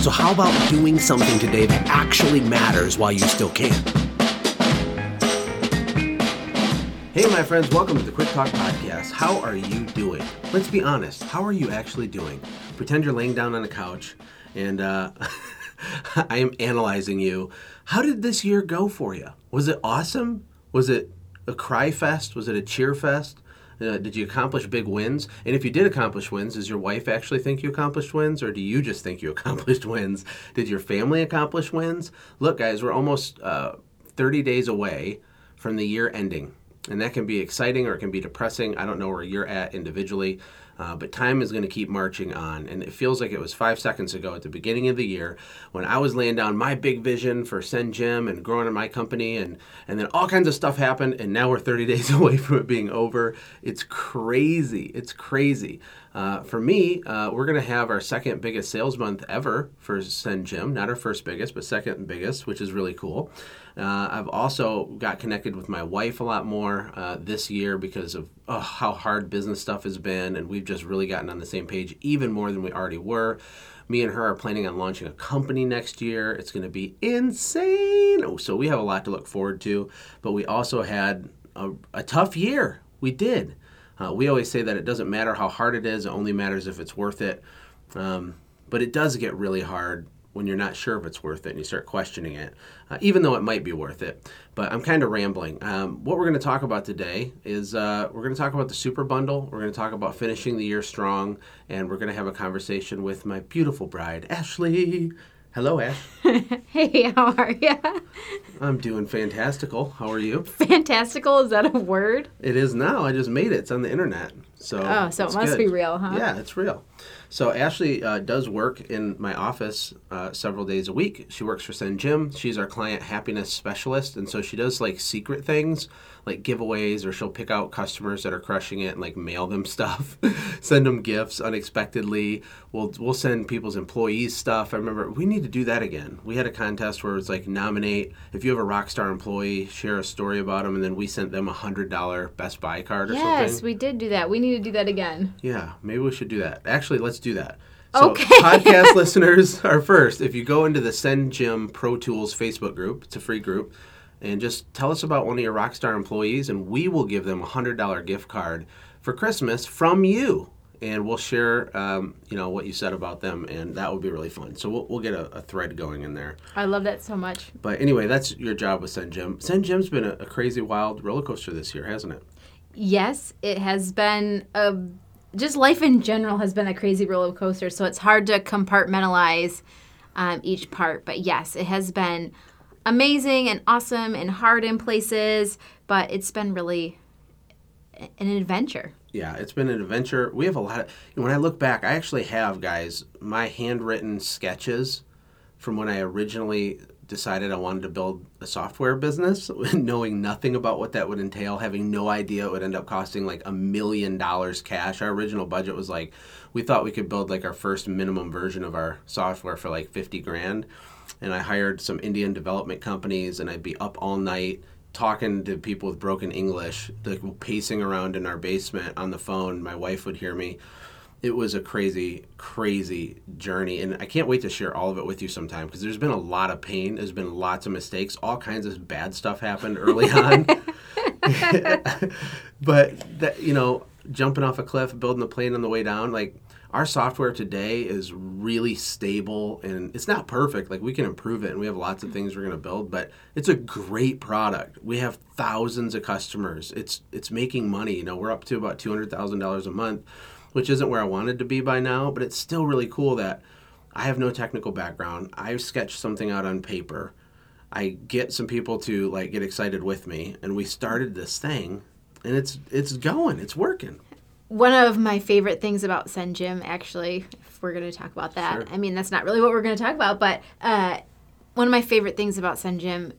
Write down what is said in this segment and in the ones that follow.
So, how about doing something today that actually matters while you still can? Hey, my friends, welcome to the Quick Talk Podcast. How are you doing? Let's be honest. How are you actually doing? Pretend you're laying down on a couch and uh, I am analyzing you. How did this year go for you? Was it awesome? Was it a cry fest? Was it a cheer fest? Uh, did you accomplish big wins? And if you did accomplish wins, does your wife actually think you accomplished wins, or do you just think you accomplished wins? Did your family accomplish wins? Look, guys, we're almost uh, 30 days away from the year ending. And that can be exciting or it can be depressing. I don't know where you're at individually. Uh, but time is going to keep marching on. And it feels like it was five seconds ago at the beginning of the year when I was laying down my big vision for Send and growing in my company. And, and then all kinds of stuff happened. And now we're 30 days away from it being over. It's crazy. It's crazy. Uh, for me, uh, we're going to have our second biggest sales month ever for Send Jim. Not our first biggest, but second biggest, which is really cool. Uh, I've also got connected with my wife a lot more uh, this year because of oh, how hard business stuff has been, and we've just really gotten on the same page even more than we already were. Me and her are planning on launching a company next year. It's going to be insane. Oh, so we have a lot to look forward to, but we also had a, a tough year. We did. Uh, we always say that it doesn't matter how hard it is, it only matters if it's worth it. Um, but it does get really hard when you're not sure if it's worth it and you start questioning it, uh, even though it might be worth it. But I'm kind of rambling. Um, what we're going to talk about today is uh, we're going to talk about the super bundle. We're going to talk about finishing the year strong, and we're going to have a conversation with my beautiful bride, Ashlee. Hello, Ash. hey, how are you? I'm doing fantastical. How are you? Fantastical, is that a word? It is now. I just made it. It's on the internet. So Oh, so it must good. be real, huh? Yeah, it's real. So Ashlee uh, does work in my office uh, several days a week. She works for Send Jim. She's our client happiness specialist, and so she does like secret things, like giveaways, or she'll pick out customers that are crushing it and like mail them stuff, send them gifts unexpectedly. We'll we'll send people's employees stuff. I remember we need to do that again. We had a contest where it's like nominate if you have a rock star employee, share a story about them, and then we sent them a hundred dollar Best Buy card or Yes, something. Yes, we did do that. We need to do that again. Yeah, maybe we should do that. Actually, let's do that. So, Okay. podcast listeners are first. If you go into the Send Jim Pro Tools Facebook group, it's a free group, and just tell us about one of your Rockstar employees, and we will give them a hundred dollar gift card for Christmas from you, and we'll share, um, you know, what you said about them, and that would be really fun. So we'll, we'll get a, a thread going in there. I love that so much. But anyway, that's your job with Send Jim. Send Jim's been a, a crazy, wild roller coaster this year, hasn't it? Yes, it has been a just life in general has been a crazy roller coaster, so it's hard to compartmentalize um, each part. But yes, it has been amazing and awesome and hard in places, but it's been really an adventure. Yeah, it's been an adventure. We have a lot of. When I look back, I actually have, guys, my handwritten sketches from when I originally decided I wanted to build a software business, knowing nothing about what that would entail, having no idea it would end up costing like a million dollars cash. Our original budget was like, we thought we could build like our first minimum version of our software for like 50 grand. And I hired some Indian development companies, and I'd be up all night talking to people with broken English, like pacing around in our basement on the phone. My wife would hear me. It was a crazy, crazy journey, and I can't wait to share all of it with you sometime because there's been a lot of pain. There's been lots of mistakes. All kinds of bad stuff happened early on. but that you know, jumping off a cliff, building a plane on the way down, like our software today is really stable and it's not perfect. Like we can improve it and we have lots of things we're going to build, but it's a great product. We have thousands of customers. It's it's making money. You know, we're up to about two hundred thousand dollars a month, which isn't where I wanted to be by now, but it's still really cool that I have no technical background. I sketched something out on paper. I get some people to like get excited with me, and we started this thing, and it's it's going, it's working. one of my favorite things about Send Jim, actually, if we're going to talk about that, Sure. I mean, that's not really what we're going to talk about, but uh, one of my favorite things about Send Jim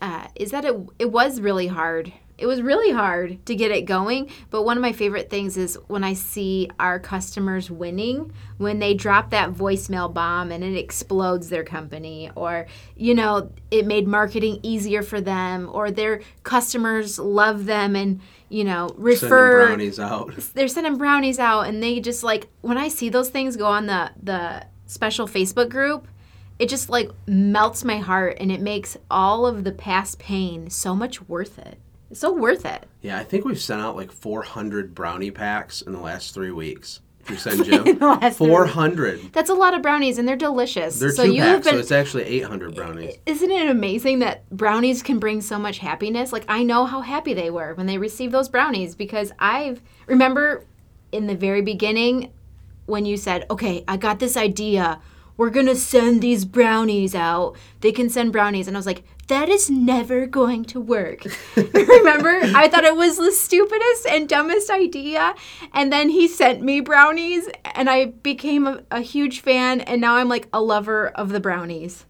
uh, is that it, it was really hard. It was really hard to get it going, but one of my favorite things is when I see our customers winning, when they drop that voicemail bomb and it explodes their company, or, you know, it made marketing easier for them, or their customers love them and, you know, refer. Sending brownies out. they're sending brownies out and they just like when I see those things go on the the special Facebook group, it just like melts my heart and it makes all of the past pain so much worth it. It's so worth it. Yeah, I think we've sent out like 400 brownie packs in the last three weeks. through Send Jim. In the last three 400. That's a lot of brownies and they're delicious. They're so two you packs, so it's actually 800 brownies. Isn't it amazing that brownies can bring so much happiness? Like I know how happy they were when they received those brownies because I've remember in the very beginning when you said, "Okay, I got this idea. We're going to send these brownies out. They can send brownies." And I was like, "That is never going to work." remember? I thought it was the stupidest and dumbest idea. And then he sent me brownies and I became a, a huge fan and now I'm like a lover of the brownies.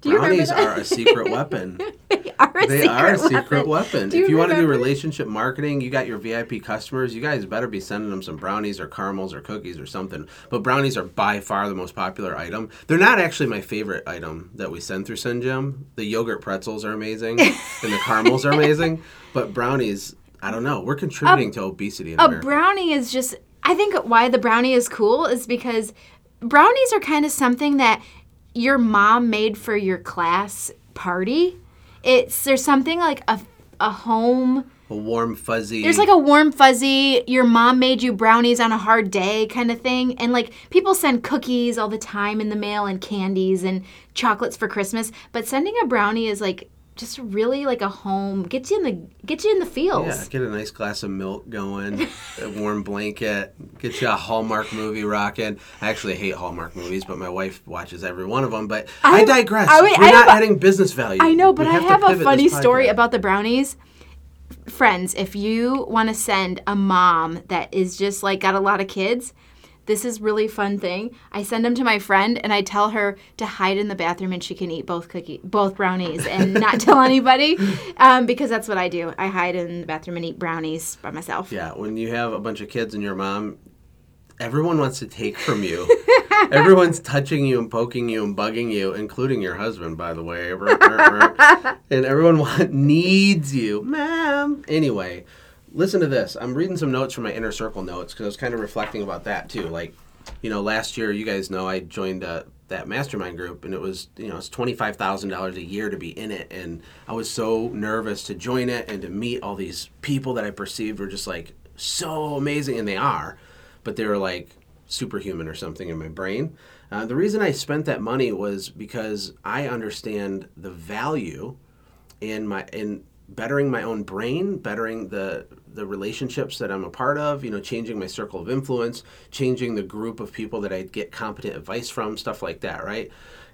Do Brownies are a secret weapon. they are a They secret are a secret weapon. weapon. Do you if you want to do relationship marketing, you got your VIP customers, you guys better be sending them some brownies or caramels or cookies or something. But brownies are by far the most popular item. They're not actually my favorite item that we send through Send Jim. The yogurt pretzels are amazing and the caramels are amazing. But brownies, I don't know. We're contributing to obesity in A America. brownie is just. I think why the brownie is cool is because brownies are kind of something that your mom made for your class party. It's there's something like a a home. a warm, fuzzy. There's like a warm fuzzy. Your mom made you brownies on a hard day kind of thing, and like people send cookies all the time in the mail and candies and chocolates for Christmas. But sending a brownie is like just really like a home. Gets you in the gets you in the feels. Yeah, get a nice glass of milk going, a warm blanket, get you a Hallmark movie rocking. I actually hate Hallmark movies, but my wife watches every one of them. But I, I- digress. I- wait, We're I not have adding business value. I know, but We I have a funny story about the brownies. Friends, if you want to send a mom that is just like got a lot of kids, this is really fun thing. I send them to my friend and I tell her to hide in the bathroom and she can eat both cookie, both brownies and not tell anybody, um, because that's what I do. I hide in the bathroom and eat brownies by myself. Yeah, when you have a bunch of kids and your mom, everyone wants to take from you. Everyone's touching you and poking you and bugging you, including your husband, by the way. and everyone needs you, ma'am. Anyway, listen to this. I'm reading some notes from my inner circle notes because I was kind of reflecting about that too. Like, you know, last year, you guys know I joined uh, that mastermind group, and it was, you know, it's twenty five thousand dollars a year to be in it, and I was so nervous to join it and to meet all these people that I perceived were just like so amazing, and they are, but they were like superhuman or something in my brain. Uh, the reason I spent that money was because I understand the value in my in bettering my own brain, bettering the the relationships that I'm a part of, you know, changing my circle of influence, changing the group of people that I get competent advice from, stuff like that, right?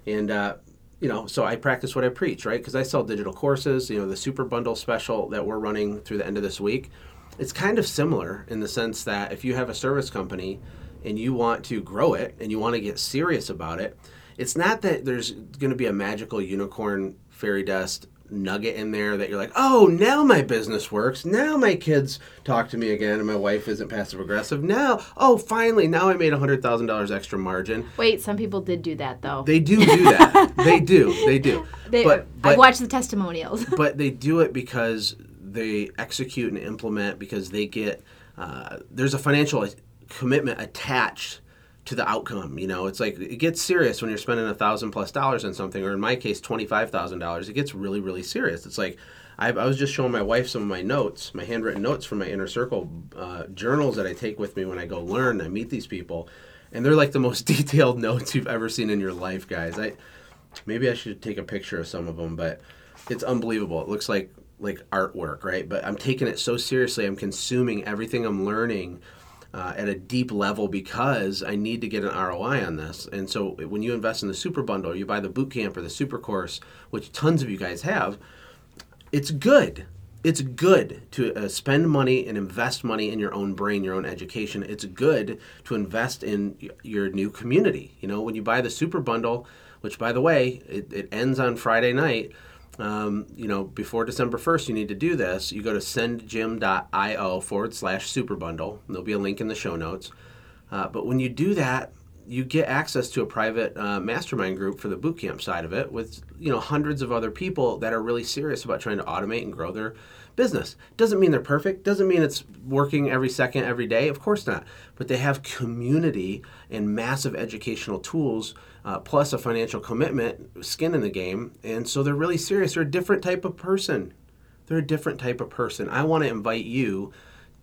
And uh, you know, so I practice what I preach, right? Because I sell digital courses, you know, the super bundle special that we're running through the end of this week. It's kind of similar in the sense that if you have a service company and you want to grow it and you want to get serious about it, it's not that there's going to be a magical unicorn fairy dust nugget in there that you're like, oh, now my business works. Now my kids talk to me again and my wife isn't passive aggressive. Now, oh, finally, now I made $100,000 extra margin. Wait, some people did do that though. They do do that. they do. They do. They- but, I've watched the testimonials. but they do it because they execute and implement because they get uh, there's a financial commitment attached to the outcome you know? It's like it gets serious when you're spending a thousand plus dollars on something or in my case $25000 it gets really really serious. It's like I, I was just showing my wife some of my notes my handwritten notes from my inner circle uh, journals that i take with me when i go learn i meet these people and they're like the most detailed notes you've ever seen in your life guys. I maybe i should take a picture of some of them but it's unbelievable. It looks like like artwork right? But i'm taking it so seriously. I'm consuming everything i'm learning uh, at a deep level because i need to get an roi on this and so when you invest in the super bundle you buy the boot camp or the super course which tons of you guys have it's good it's good to uh, spend money and invest money in your own brain, your own education. It's good to invest in your new community. You know, when you buy the super bundle, which by the way, it, it ends on Friday night. Um, you know, before December 1st, you need to do this. You go to sendjim.io forward slash super bundle. There'll be a link in the show notes. Uh, but when you do that, you get access to a private uh, mastermind group for the bootcamp side of it with you know hundreds of other people that are really serious about trying to automate and grow their business doesn't mean they're perfect doesn't mean it's working every second every day of course not but they have community and massive educational tools uh, plus a financial commitment skin in the game and so they're really serious they're a different type of person they're a different type of person i want to invite you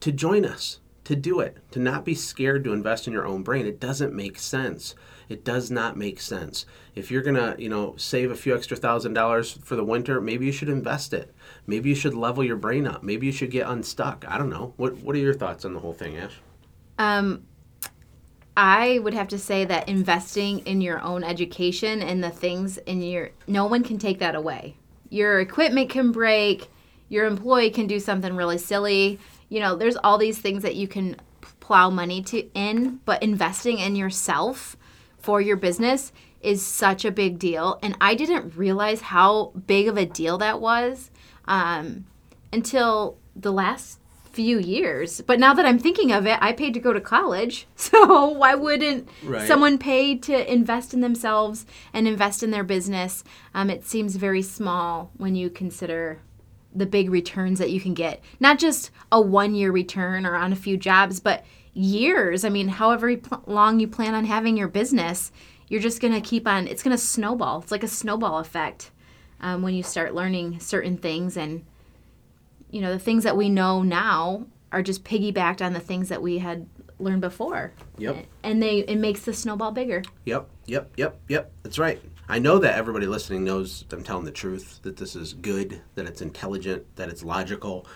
to join us to do it, to not be scared to invest in your own brain. It doesn't make sense. It does not make sense. If you're gonna, you know, save a few extra thousand dollars for the winter, maybe you should invest it. Maybe you should level your brain up. Maybe you should get unstuck. I don't know. What What are your thoughts on the whole thing, Ash? Um, I would have to say that investing in your own education and the things in your no one can take that away. Your equipment can break, your employee can do something really silly. You know, there's all these things that you can plow money to in, but investing in yourself for your business is such a big deal. And I didn't realize how big of a deal that was um, until the last few years. But now that I'm thinking of it, I paid to go to college. So why wouldn't Right. someone pay to invest in themselves and invest in their business? Um, it seems very small when you consider the big returns that you can get. Not just a one year return or on a few jobs, but years. I mean, however pl- long you plan on having your business, you're just going to keep on, it's going to snowball. It's like a snowball effect um, when you start learning certain things. And, you know, the things that we know now are just piggybacked on the things that we had learned before. Yep. And they it makes the snowball bigger. Yep, yep, yep, yep. That's right. I know that everybody listening knows I'm telling the truth, that this is good, that it's intelligent, that it's logical,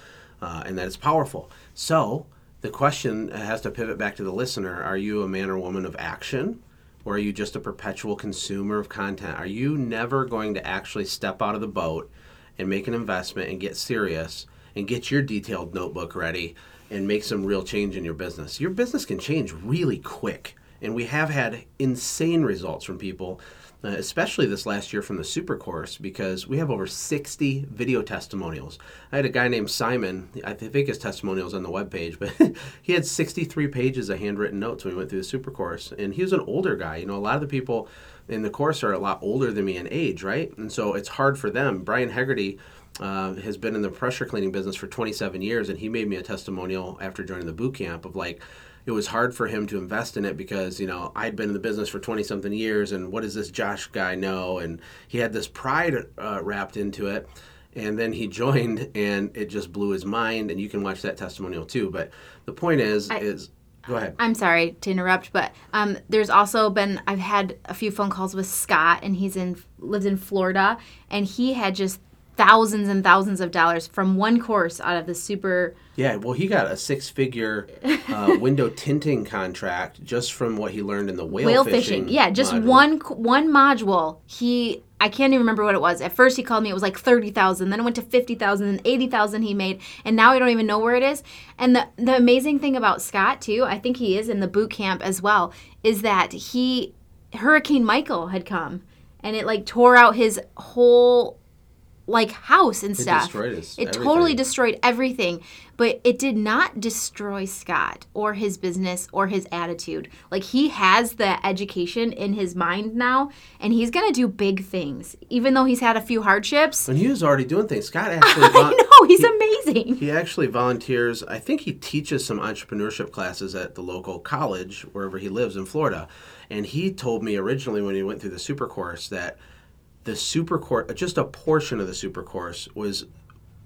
uh, and that it's powerful. So the question has to pivot back to the listener Are you a man or woman of action? Or are you just a perpetual consumer of content? Are you never going to actually step out of the boat and make an investment and get serious and get your detailed notebook ready and make some real change in your business? Your business can change really quick. And we have had insane results from people, uh, especially this last year from the super course, because we have over 60 video testimonials. I had a guy named Simon, I think his testimonials on the webpage, but he had 63 pages of handwritten notes when we went through the super course. And he was an older guy. You know, a lot of the people in the course are a lot older than me in age, right? And so it's hard for them. Brian Hegarty uh, has been in the pressure cleaning business for 27 years, and he made me a testimonial after joining the boot camp of like, it was hard for him to invest in it because you know I'd been in the business for 20 something years and what does this Josh guy know? And he had this pride uh, wrapped into it and then he joined and it just blew his mind and you can watch that testimonial too. But the point is is go ahead. I'm sorry to interrupt, but um, there's also been I've had a few phone calls with Scott, and he's in lives in Florida, and he had just thousands and thousands of dollars from one course out of the super. Yeah, well, he got a six-figure uh, window tinting contract just from what he learned in the whale, whale fishing. Yeah, just module. one one module. He I can't even remember what it was. At first he called me it was like 30,000, then it went to 50,000 and 80,000 he made and now I don't even know where it is. And the the amazing thing about Scott too, I think he is in the boot camp as well, is that he Hurricane Michael had come and it like tore out his whole like house and stuff. destroyed his it everything. totally destroyed everything, but it did not destroy Scott or his business or his attitude. Like he has the education in his mind now, and he's gonna do big things, even though he's had a few hardships. And he was already doing things. Scott actually I know he's amazing. He actually volunteers. I think he teaches some entrepreneurship classes at the local college wherever he lives in Florida. And he told me originally when he went through the super course that the super course, just a portion of the super course, was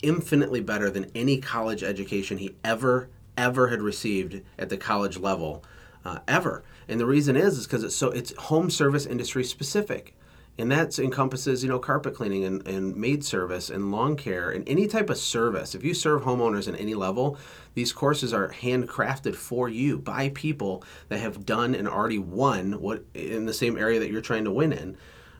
infinitely better than any college education he ever ever had received at the college level uh, ever. And the reason is is because it's so it's home service industry specific. And that encompasses, you know, carpet cleaning and, and maid service and lawn care and any type of service. If you serve homeowners in any level, these courses are handcrafted for you by people that have done and already won what in the same area that you're trying to win in.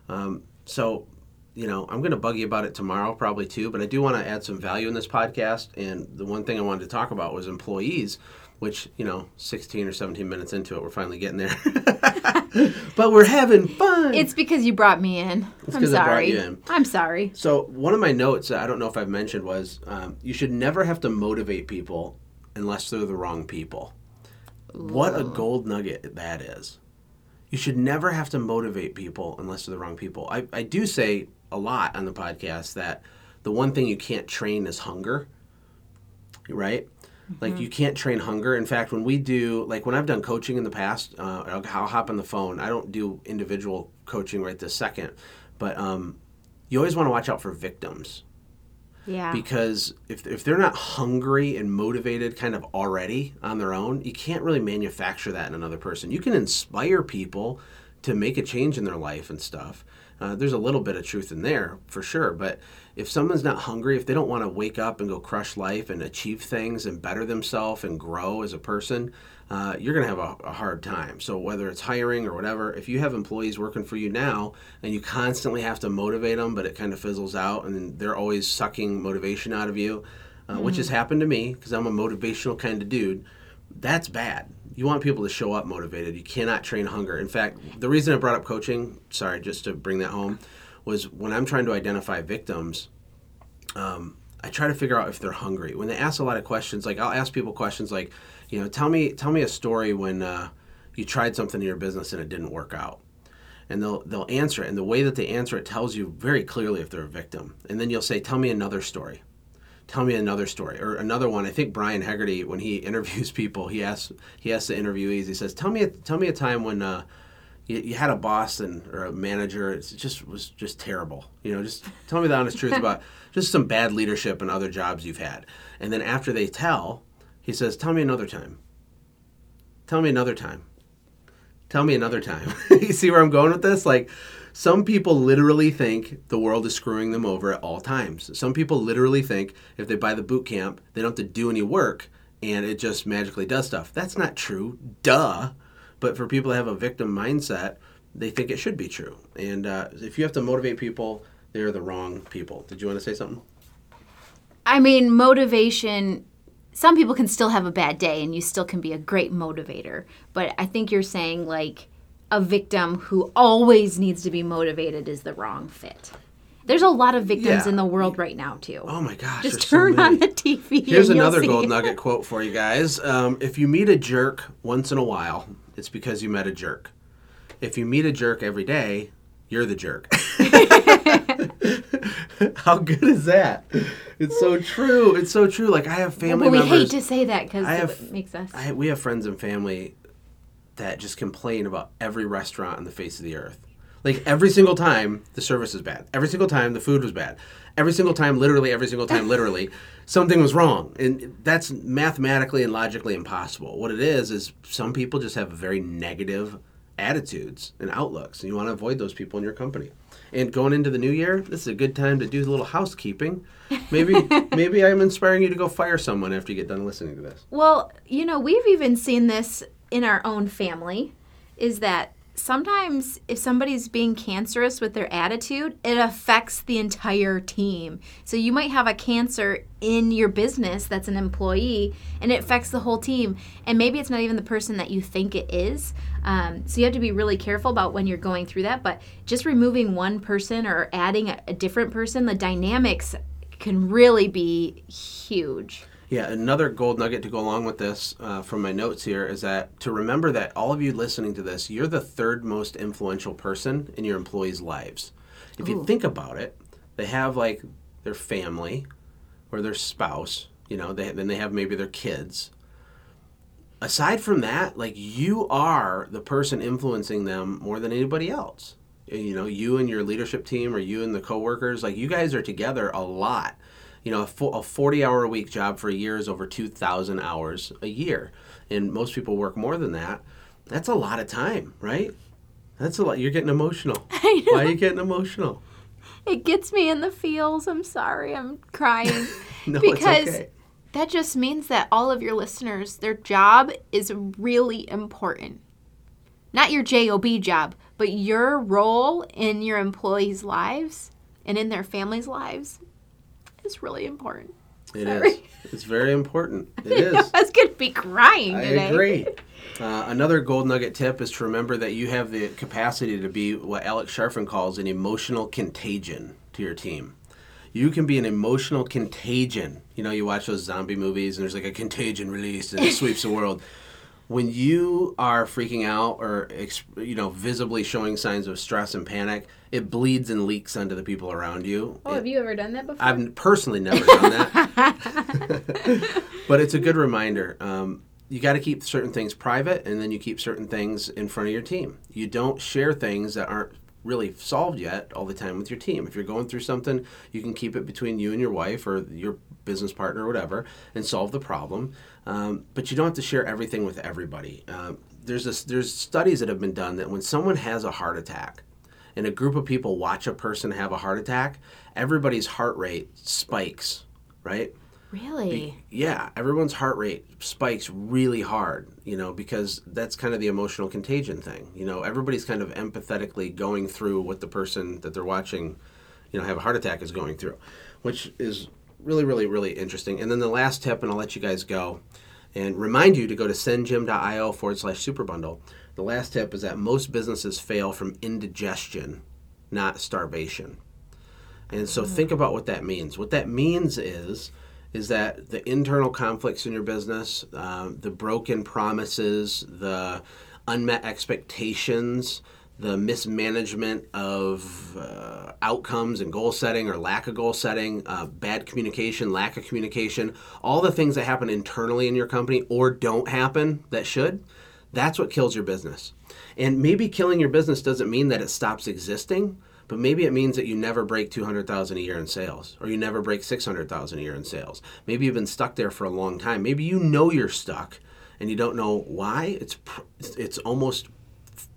Um, so you know, I'm going to bug you about it tomorrow, probably too, but I do want to add some value in this podcast. And the one thing I wanted to talk about was employees, which, you know, 16 or 17 minutes into it, we're finally getting there. but we're having fun. It's because you brought me in. It's I'm 'cause I brought sorry. in. I'm sorry. So one of my notes, I don't know if I've mentioned, was um, you should never have to motivate people unless they're the wrong people. What a gold nugget that is. You should never have to motivate people unless they're the wrong people. I, I do say a lot on the podcast that the one thing you can't train is hunger, right? Like you can't train hunger. In fact, when we do, like when I've done coaching in the past, uh, I'll, I'll hop on the phone. I don't do individual coaching right this second, but um, you always want to watch out for victims Yeah. because if, if they're not hungry and motivated kind of already on their own you can't really manufacture that in another person. You can inspire people to make a change in their life and stuff. Uh, there's a little bit of truth in there for sure. But if someone's not hungry if they don't want to wake up and go crush life and achieve things and better themselves and grow as a person uh, you're going to have a, a hard time. So whether it's hiring or whatever if you have employees working for you now and you constantly have to motivate them but it kind of fizzles out and they're always sucking motivation out of you uh, which has happened to me because i'm a motivational kind of dude that's bad. You want people to show up motivated. You cannot train hunger. In fact the reason i brought up coaching sorry just to bring that home was when i'm trying to identify victims um, I try to figure out if they're hungry. When they ask a lot of questions, like I'll ask people questions like, you know, tell me tell me a story when uh, you tried something in your business and it didn't work out. And they'll they'll answer it, and the way that they answer it tells you very clearly if they're a victim. And then you'll say, "Tell me another story." Tell me another story or another one. I think Brian Hegarty, when he interviews people, he asks he asks the interviewees. He says, "Tell me a, tell me a time when uh, you, you had a boss and or a manager it just was just terrible you know just tell me the honest truth about just some bad leadership and other jobs you've had and then after they tell he says tell me another time tell me another time tell me another time you see where i'm going with this like some people literally think the world is screwing them over at all times some people literally think if they buy the boot camp they don't have to do any work and it just magically does stuff that's not true duh but for people that have a victim mindset, they think it should be true. And uh, if you have to motivate people, they're the wrong people. Did you want to say something? I mean, motivation. Some people can still have a bad day, and you still can be a great motivator. But I think you're saying like a victim who always needs to be motivated is the wrong fit. There's a lot of victims Yeah. in the world right now too. Oh my gosh. Just there's so turn on the TV. Here's another gold nugget quote for you guys. Um, if you meet a jerk once in a while, it's because you met a jerk. If you meet a jerk every day, you're the jerk. How good is that? It's so true. It's so true. Like I have family But we members. hate to say that because it makes us. I, we have friends and family that just complain about every restaurant on the face of the earth. Like every single time the service is bad. Every single time the food was bad. Every single time, literally every single time, literally, something was wrong. And that's mathematically and logically impossible. What it is is some people just have very negative attitudes and outlooks, and you want to avoid those people in your company. And going into the new year, this is a good time to do a little housekeeping. Maybe maybe I'm inspiring you to go fire someone after you get done listening to this. Well, you know, we've even seen this in our own family is that sometimes if somebody's being cancerous with their attitude, it affects the entire team. So you might have a cancer in your business that's an employee and it affects the whole team. And maybe it's not even the person that you think it is. Um, so you have to be really careful about when you're going through that. But just removing one person or adding a, a different person, the dynamics can really be huge. Yeah, another gold nugget to go along with this uh, from my notes here is that to remember that all of you listening to this, you're the third most influential person in your employees' lives. If you think about it, they have like their family or their spouse, you know, they, then they have maybe their kids. Aside from that, like you are the person influencing them more than anybody else. You know, you and your leadership team or you and the coworkers, like you guys are together a lot you know, a, fo- a 40 hour a week job for a year is over 2,000 hours a year. And most people work more than that. That's a lot of time, right? That's a lot. You're getting emotional. I know. Why are you getting emotional? It gets me in the feels. I'm sorry. I'm crying. No, because okay. that just means that all of your listeners, their job is really important. Not your JOB job, but your role in your employees' lives and in their families' lives is really important. It Sorry. is. It's very important. It is. I was gonna be crying I today. agree. Uh, another gold nugget tip is to remember that you have the capacity to be what Alex Charfen calls an emotional contagion to your team. You can be an emotional contagion. You know, you watch those zombie movies and there's like a contagion released and it sweeps the world. When you are freaking out or you know visibly showing signs of stress and panic, it bleeds and leaks onto the people around you. Oh, It- have you ever done that before? I've personally never done that. but it's a good reminder. Um, you got to keep certain things private and then you keep certain things in front of your team. You don't share things that aren't really solved yet all the time with your team. If you're going through something, you can keep it between you and your wife or your business partner or whatever and solve the problem. Um, but you don't have to share everything with everybody. Um, there's this, there's studies that have been done that when someone has a heart attack, and a group of people watch a person have a heart attack, everybody's heart rate spikes, right? really? Yeah, everyone's heart rate spikes really hard, you know, because that's kind of the emotional contagion thing. You know, everybody's kind of empathetically going through what the person that they're watching, you know, have a heart attack is going through, which is really, really, really interesting. And then the last tip, and I'll let you guys go and remind you to go to sendjim.io forward slash super bundle. The last tip is that most businesses fail from indigestion, not starvation. And so think about what that means. What that means is is that the internal conflicts in your business, um, the broken promises, the unmet expectations, the mismanagement of uh, outcomes and goal setting or lack of goal setting, uh, bad communication, lack of communication, all the things that happen internally in your company or don't happen that should, that's what kills your business. And maybe killing your business doesn't mean that it stops existing, but maybe it means that you never break 200,000 a year in sales or you never break 600,000 a year in sales. Maybe you've been stuck there for a long time. Maybe you know you're stuck and you don't know why. It's it's almost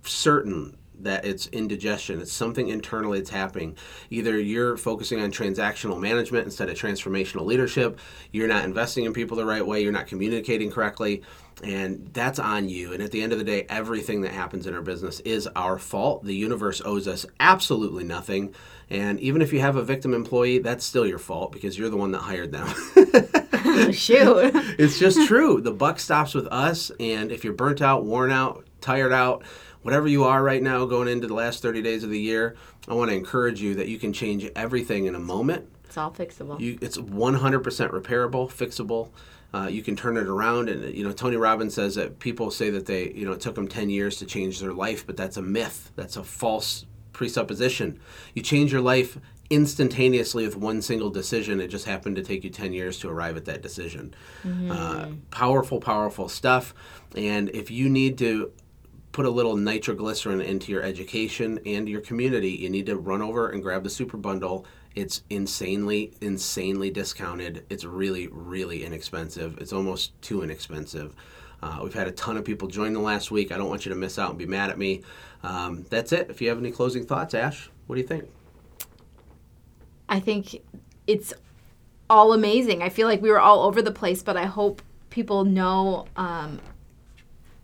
certain that it's indigestion. It's something internally that's happening. Either you're focusing on transactional management instead of transformational leadership, you're not investing in people the right way, you're not communicating correctly, and that's on you. And at the end of the day, everything that happens in our business is our fault. The universe owes us absolutely nothing. And even if you have a victim employee, that's still your fault because you're the one that hired them. Oh, shoot. it's just true. The buck stops with us, and if you're burnt out, worn out, tired out, whatever you are right now going into the last 30 days of the year, I want to encourage you that you can change everything in a moment. it's all fixable. You, it's 100% repairable, fixable. Uh, you can turn it around, and you know Tony Robbins says that people say that they, you know, it took them 10 years to change their life, but that's a myth. That's a false presupposition. You change your life instantaneously with one single decision. It just happened to take you 10 years to arrive at that decision. Uh, powerful, powerful stuff. And if you need to put a little nitroglycerin into your education and your community, you need to run over and grab the super bundle. It's insanely, insanely discounted. It's really, really inexpensive. It's almost too inexpensive. Uh, we've had a ton of people join the last week. I don't want you to miss out and be mad at me. Um, that's it. If you have any closing thoughts, Ash, what do you think? I think it's all amazing. I feel like we were all over the place, but I hope people know um,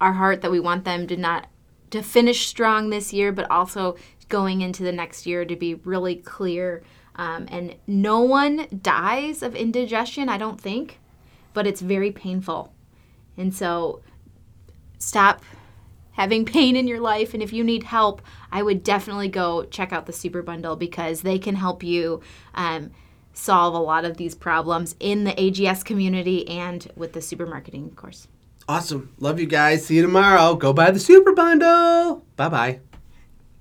our heart that we want them to not to finish strong this year, but also going into the next year to be really clear. Um, and no one dies of indigestion, I don't think, but it's very painful. And so stop having pain in your life and if you need help i would definitely go check out the super bundle because they can help you um, solve a lot of these problems in the ags community and with the supermarketing course Awesome. Love you guys. See you tomorrow. Go buy the super bundle. Bye bye.